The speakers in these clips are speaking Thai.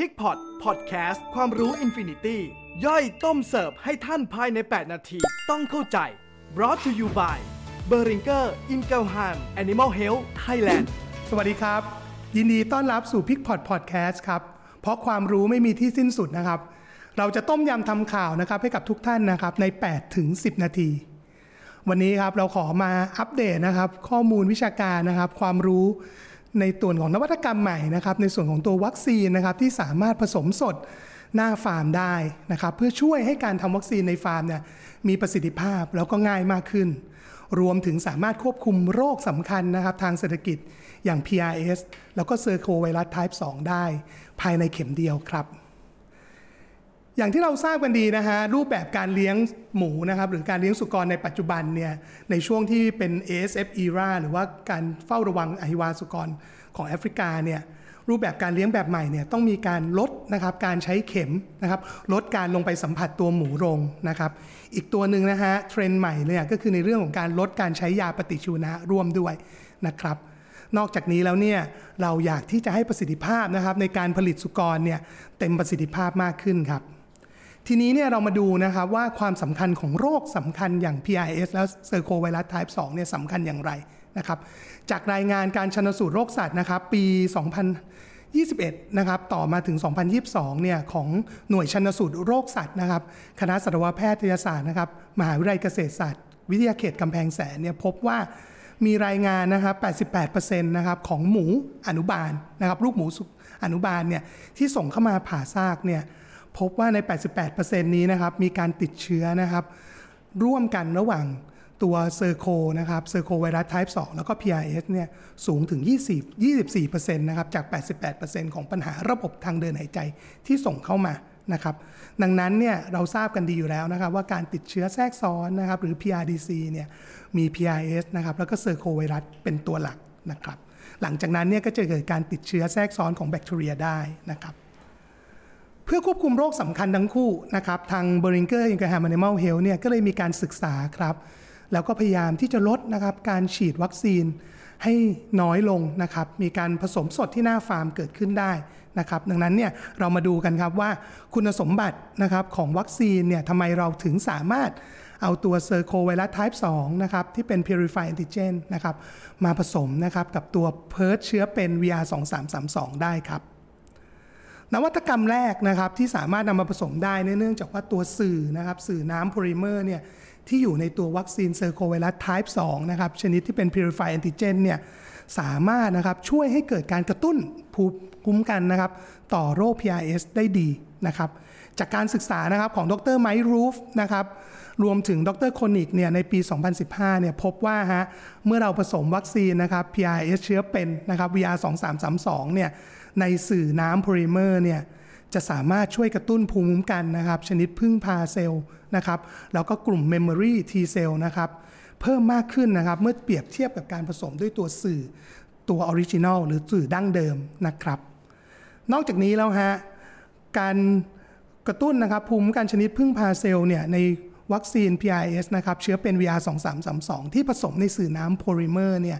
PIGPOT พอดแคสต์ความรู้ infinity ย่อยต้มเสิร์ฟให้ท่านภายใน 8 นาที ต้องเข้าใจ brought to you by b e r i n g e r i n g e l h a m Animal Health Thailand สวัสดีครับ ยินดีต้อนรับสู่ PIGPOT พอดแคสต์ครับ เพราะความรู้ไม่มีที่สิ้นสุดนะครับ เราจะต้มยำทำข่าวนะครับให้กับทุกท่านนะครับใน 8 ถึง 10 นาที วันนี้ครับเราขอมาอัปเดตนะครับ ข้อมูลวิชาการนะครับ ความรู้ ในส่วนของนวัตกรรมใหม่นะครับในส่วนของตัววัคซีนนะครับที่สามารถผสมสดหน้าฟาร์มได้นะครับเพื่อช่วยให้การทำวัคซีนในฟาร์มเนี่ยมีประสิทธิภาพแล้วก็ง่ายมากขึ้น รวมถึงสามารถควบคุมโรคสำคัญนะครับทางเศรษฐกิจอย่าง PRS แล้วก็เซอร์โคไวรัส Type 2 ได้ ภายในเข็มเดียวครับ อย่างที่เราทราบกันดีนะฮะรูปแบบการเลี้ยงหมูนะครับหรือการเลี้ยงสุกรในปัจจุบันเนี่ยในช่วงที่เป็น ASF era หรือว่าการเฝ้าระวังอหิวาสุกรของแอฟริกาเนี่ยรูปแบบการเลี้ยงแบบใหม่เนี่ยต้องมีการลดนะครับการใช้เข็มนะครับลดการลงไปสัมผัสตัวหมูลงนะครับอีกตัวหนึ่งนะฮะเทรนด์ใหม่เนี่ยก็คือในเรื่องของการลดการใช้ยาปฏิชีวนะร่วมด้วยนะครับนอกจากนี้แล้วเนี่ยเราอยากที่จะให้ประสิทธิภาพนะครับในการผลิตสุกรเนี่ยเต็มประสิทธิภาพมากขึ้นครับ ทีนี้เนี่ยเรามาดูนะครับว่าความสำคัญของโรคสำคัญอย่าง PRS และเซอร์โคไวรัส Type 2เนี่ยสำคัญอย่างไรนะครับ จากรายงานการชนสูตรโรคสัตว์นะครับ ปี 2021 นะครับ ต่อมาถึง 2022 เนี่ยของหน่วยชนสูตรโรคสัตว์นะครับ คณะสัตวแพทยศาสตร์นะครับ มหาวิทยาลัยเกษตรศาสตร์ วิทยาเขตกำแพงแสนเนี่ยพบว่ามีรายงานนะครับ 88%นะครับของหมูอนุบาลนะครับ ลูกหมูอนุบาลเนี่ยที่ส่งเข้ามาผ่าซากเนี่ย พบว่าใน 88%นี้นะครับมีการติดเชื้อนะครับร่วมกันระหว่างตัว Circo นะครับ Circovirus type 2แล้วก็ PRRS เนี่ยสูงถึง 20 24%นะครับจาก 88%ของปัญหาระบบทางเดินหายใจที่ส่งเข้ามานะครับดังนั้นเนี่ยเราทราบกันดีอยู่แล้วนะครับว่าการติดเชื้อแทรกซ้อนนะครับหรือ PRDC เนี่ยมี PRRS นะครับแล้วก็ Circovirus เป็นตัวหลักนะครับหลังจากนั้นเนี่ยก็จะเกิดการติดเชื้อแทรกซ้อนของแบคทีเรียได้นะครับ เพื่อควบคุมโรคสำคัญทั้งคู่นะครับทาง b e r i n g e r i n g r a h a m Animal Health เนี่ยก็เลยมีการศึกษาครับ แล้วก็พยายามที่จะลดนะครับการฉีดวัคซีนให้น้อยลงนะครับ มีการผสมสดที่หน้าฟาร์มเกิดขึ้นได้นะครับ ดังนั้นเนี่ยเรามาดูกันครับว่าคุณสมบัตินะครับของวัคซีนเนี่ยทำไมเราถึงสามารถเอาตัวเซอร์โคไวรัส type 2 นะครับ ที่เป็น purified antigen นะครับ มาผสมนะครับกับตัว PRRS เชื้อเป็น VR 2332ได้ครับ นวัตกรรมแรกนะครับที่สามารถนำมาผสมได้เนื่องจากว่าตัวสื่อนะครับสื่อน้ำโพลิเมอร์เนี่ยที่อยู่ในตัววัคซีน Circovirus type 2นะครับชนิดที่เป็น purified antigen เนี่ยสามารถนะครับช่วยให้เกิดการกระตุ้นภูมิคุ้มกันนะครับต่อโรค PRRS ได้ดีนะครับจากการศึกษานะครับของดร Mike Roof นะครับ รวมถึงดรโคนิกเนี่ยในปี 2015 เนี่ยพบว่าฮะเมื่อเราผสมวัคซีนนะครับ PRRS เชื้อเป็นนะครับ VR 2332เนี่ยในสื่อน้ำโพลิเมอร์เนี่ยจะสามารถช่วยกระตุ้นภูมิคุ้มกันนะครับ ชนิดพึ่งพาเซลล์นะครับแล้วก็กลุ่ม Memory T cell นะครับเพิ่มมากขึ้นนะครับ เมื่อเปรียบเทียบกับการผสมด้วยตัวสื่อตัว original หรือสื่อดั้งเดิมนะครับ นอกจากนี้แล้วฮะการกระตุ้นนะครับภูมิคุ้มกันชนิดพึ่งพาเซลล์เนี่ยใน วัคซีน PRRS นะครับเชื้อเป็น VR 2332 ที่ผสมในสื่อน้ำโพลิเมอร์เนี่ย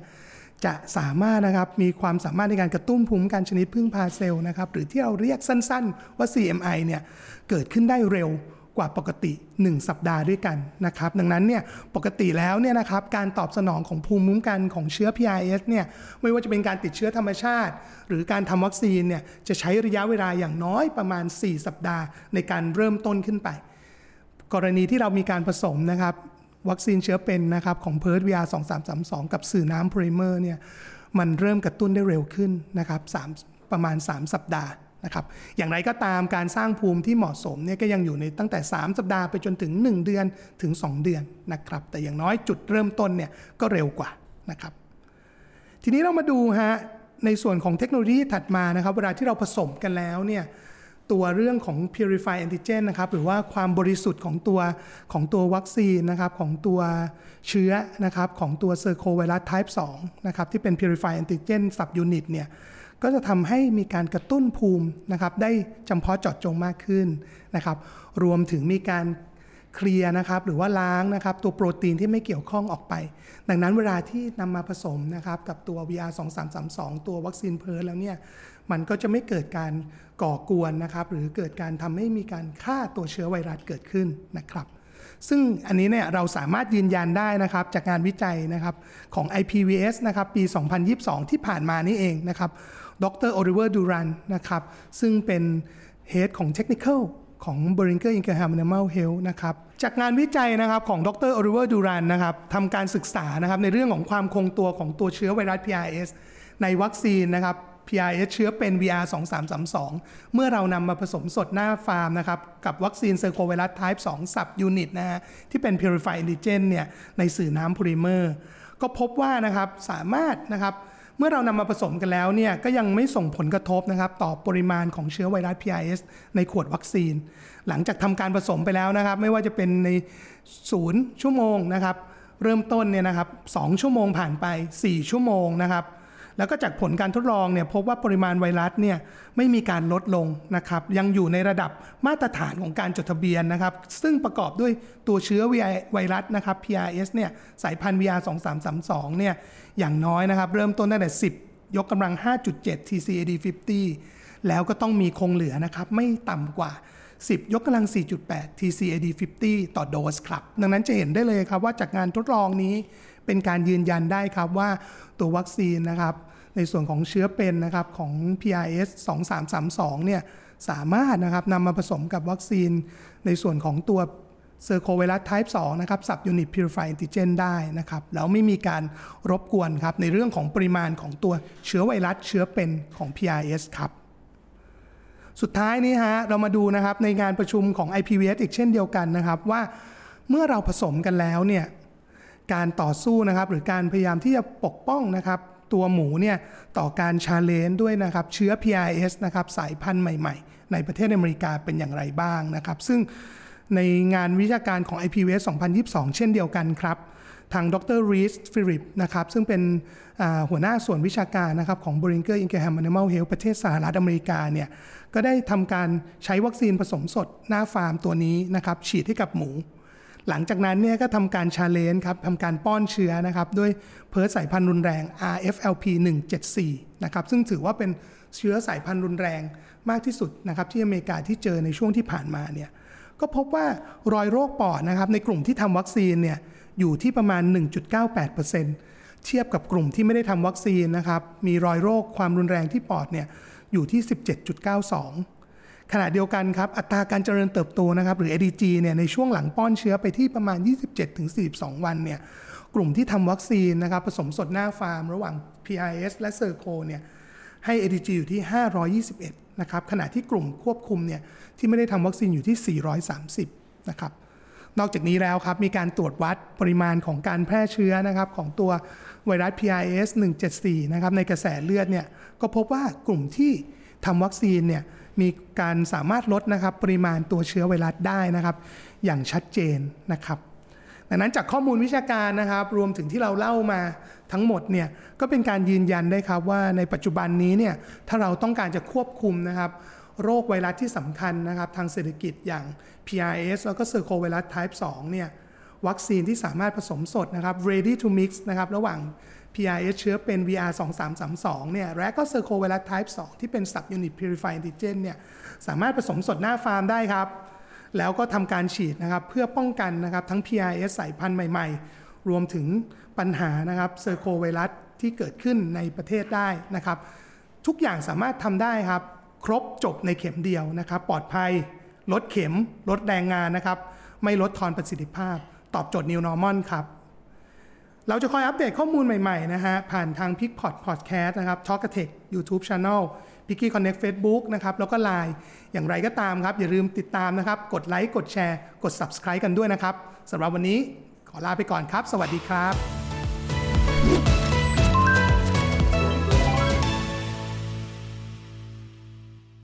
จะสามารถนะครับมีความสามารถในการกระตุ้นภูมิคุ้มกันชนิดพึ่งพาเซลล์นะครับหรือที่เราเรียกสั้นๆว่า CMI เนี่ยเกิดขึ้นได้เร็วกว่าปกติ 1 สัปดาห์ด้วยกันนะครับดังนั้นเนี่ยปกติแล้วเนี่ยนะครับการตอบสนองของภูมิคุ้มกันของเชื้อ PRRS เนี่ยไม่ว่าจะเป็นการติดเชื้อธรรมชาติ หรือการทำวัคซีนเนี่ยจะใช้ระยะเวลาอย่างน้อยประมาณ 4 สัปดาห์ในการเริ่มต้นขึ้นไป กรณีที่เรามีการผสมนะครับวัคซีนเชื้อเป็นนะครับของเพิร์ด VR 2332กับสื่อน้ำโพลิเมอร์เนี่ยมันเริ่มกระตุ้นได้เร็วขึ้นนะครับ3ประมาณ 3 สัปดาห์นะครับอย่างไรก็ตามการสร้างภูมิที่เหมาะสมเนี่ยก็ยังอยู่ในตั้งแต่ 3 สัปดาห์ไปจนถึง 1 เดือนถึง 2 เดือนนะครับแต่อย่างน้อยจุดเริ่มต้นเนี่ยก็เร็วกว่านะครับทีนี้เรามาดูฮะในส่วนของเทคโนโลยีถัดมานะครับเวลาที่เราผสมกันแล้วเนี่ย ตัวเรื่องของ purify antigen นะครับหรือว่าความบริสุทธิ์ของตัวของตัววัคซีนนะครับของตัวเชื้อนะครับของตัวเซอร์โคไวรัส type 2นะครับที่เป็น purify antigen subunit เนี่ยก็จะทำให้มีการกระตุ้นภูมินะครับได้จำเพาะเจาะจงมากขึ้นนะครับรวมถึงมีการเคลียร์นะครับหรือว่าล้างนะครับตัวโปรตีนที่ไม่เกี่ยวข้องออกไป ดังนั้นเวลาที่นำมาผสมนะครับกับตัว VR 2332 ตัววัคซีนเพิร์แล้วเนี่ย มันก็จะไม่เกิดการก่อกวนนะครับหรือเกิดการทำให้มีการฆ่าตัวเชื้อไวรัสเกิดขึ้นนะครับซึ่งอันนี้เนี่ยเราสามารถยืนยันได้นะครับจากงานวิจัยนะครับของ IPVS นะครับปี 2022 ที่ผ่านมานี่เองนะครับดรโอริเวอร์ดูรันนะครับซึ่งเป็น Head ของ Technical ของ b e r i n g e r Ingraham Animal Health นะครับจากงานวิจัยนะครับของดรโอลิเวอร์ดูรันนะครับทำการศึกษานะครับในเรื่องของความคงตัวของตัวเชื้อไวรัส PRS ในวัคซีนนะครับ PRRS เชื้อเป็น VR 2332 เมื่อเรานำมาผสมสดหน้าฟาร์มนะครับ กับวัคซีนเซอร์โคไวรัส Type 2 sub unit นะฮะที่เป็น Purified Antigen เนี่ยในสื่อน้ำพอลิเมอร์ ก็พบว่านะครับสามารถนะครับเมื่อเรานำมาผสมกันแล้วเนี่ยก็ยังไม่ส่งผลกระทบนะครับต่อปริมาณของเชื้อไวรัส PRS ในขวดวัคซีน หลังจากทำการผสมไปแล้วนะครับ ไม่ว่าจะเป็นในศูนย์ชั่วโมงนะครับ เริ่มต้นเนี่ยนะครับ2ชั่วโมงผ่านไป 4 ชั่วโมงนะครับ แล้วก็จากผลการทดลองเนี่ยพบว่าปริมาณไวรัสเนี่ยไม่มีการลดลงนะครับยังอยู่ในระดับมาตรฐานของการจดทะเบียนนะครับ ซึ่งประกอบด้วยตัวเชื้อไวรัสนะครับ PRS เนี่ยสายพันธุ์ VR 2332เนี่ยอย่างน้อยนะครับ เริ่มต้นตั้งแต่ 10 ยกกำลัง 5.7 TCAD 50 แล้วก็ต้องมีคงเหลือนะครับ ไม่ต่ำกว่า 10 ยกกำลัง 4.8 TCAD 50 ต่อโดสครับ ดังนั้นจะเห็นได้เลยครับว่าจากงานทดลองนี้ เป็นการยืนยันได้ครับว่าตัววัคซีนนะครับในส่วนของเชื้อเป็นนะครับของ PRS 2332เนี่ยสามารถนะครับนำมาผสมกับวัคซีนในส่วนของตัวเซอร์โคไวรัส Type 2นะครับ Subunit Purified Antigen ได้นะครับแล้วไม่มีการรบกวนครับในเรื่องของปริมาณของตัวเชื้อไวรัสเชื้อเป็นของ PRS ครับ สุดท้ายนี้ฮะเรามาดูนะครับในงานประชุมของ IPVS อีกเช่นเดียวกันนะครับว่าเมื่อเราผสมกันแล้วเนี่ย การต่อสู้นะครับ หรือการพยายามที่จะปกป้องนะครับ ตัวหมูเนี่ยต่อการ challenge ด้วยนะครับเชื้อ PRS นะครับสายพันธุ์ใหม่ๆ ในประเทศอเมริกาเป็นอย่างไรบ้างนะครับ ซึ่งในงานวิชาการของ IPVS 2022 เช่นเดียวกันครับ ทางดรรีสฟิลิปนะครับซึ่งเป็นหัวหน้าส่วนวิชาการนะครับของ b r i n g e r Ingraham Animal Health ประเทศสหรัฐอเมริกาเนี่ยก็ได้ทำการใช้วัคซีนผสมสดหน้าฟาร์มตัวนี้นะครับฉีดให้กับหมู หลังจากนั้นเนี่ยก็ทำการ challenge ครับทำการป้อนเชื้อนะครับด้วย PRRS สายพันธุ์รุนแรง RFLP 174นะครับซึ่งถือว่าเป็นเชื้อสายพันธุ์รุนแรงมากที่สุดนะครับที่อเมริกาที่เจอในช่วงที่ผ่านมาเนี่ยก็พบว่ารอยโรคปอดนะครับในกลุ่มที่ทำวัคซีนเนี่ยอยู่ที่ประมาณ 1.98%เทียบกับกลุ่มที่ไม่ได้ทำวัคซีนนะครับมีรอยโรคความรุนแรงที่ปอดเนี่ยอยู่ที่ 17.92 ขณะเดียวกันครับ อัตราการเจริญเติบโตนะครับหรือ ADG เนี่ยในช่วงหลังป้อนเชื้อไปที่ประมาณ 27-42 วันเนี่ยกลุ่มที่ทำวัคซีนนะครับผสมสดหน้าฟาร์ม ระหว่าง PRS และเซอร์โคเนี่ยให้ ADG อยู่ที่ 521 นะครับ ขณะที่กลุ่มควบคุมเนี่ยที่ไม่ได้ทำวัคซีนอยู่ที่ 430 นะครับ นอกจากนี้แล้วครับ มีการตรวจวัดปริมาณของการแพร่เชื้อนะครับของตัวไวรัส PRS 174 นะครับในกระแสเลือดเนี่ยก็พบว่ากลุ่มที่ทำวัคซีนเนี่ย มีการสามารถลดนะครับปริมาณตัวเชื้อไวรัสได้นะครับ อย่างชัดเจนนะครับดังนั้นจากข้อมูลวิชาการนะครับ รวมถึงที่เราเล่ามาทั้งหมดเนี่ยก็เป็นการยืนยันได้ครับว่าในปัจจุบันนี้เนี่ยถ้าเราต้องการจะควบคุมนะครับ โรคไวรัสที่สำคัญนะครับ ทางเศรษฐกิจอย่าง PRS แล้วก็เซอร์โคไวรัส Type 2เนี่ย วัคซีนที่สามารถผสมสดนะครับ ready to mix นะครับระหว่าง PRS เชื้อเป็น VR 2332เนี่ยและก็ c i r c o v i r u s Type 2 ที่เป็น Subunit Purified Antigen เนี่ยสามารถผสมสดหน้าฟาร์มได้ครับ แล้วก็ทำการฉีดนะครับเพื่อป้องกันนะครับทั้ง PRS สายพันธุ์ใหม่ ๆ รวมถึงปัญหานะครับเซอร์โคไวรัสที่เกิดขึ้นในประเทศได้นะครับ ทุกอย่างสามารถทำได้ครับ ครบจบในเข็มเดียวนะครับ ปลอดภัย ลดเข็ม ลดแรงงานนะครับ ไม่ลดทอนประสิทธิภาพ ตอบโจทย์ New Normal ครับ เราจะคอยอัปเดตข้อมูลใหม่ ๆ นะฮะ ผ่านทาง p i c p o t Podcast นะครับ Talk a t e c h YouTube Channel p i c k y Connect Facebook นะครับ แล้วก็ Line อย่างไรก็ตามครับ อย่าลืมติดตามนะครับ กดไลค์กดแชร์ กด Subscribe กันด้วยนะครับสำหรับวันนี้ขอลาไปก่อนครับ สวัสดีครับ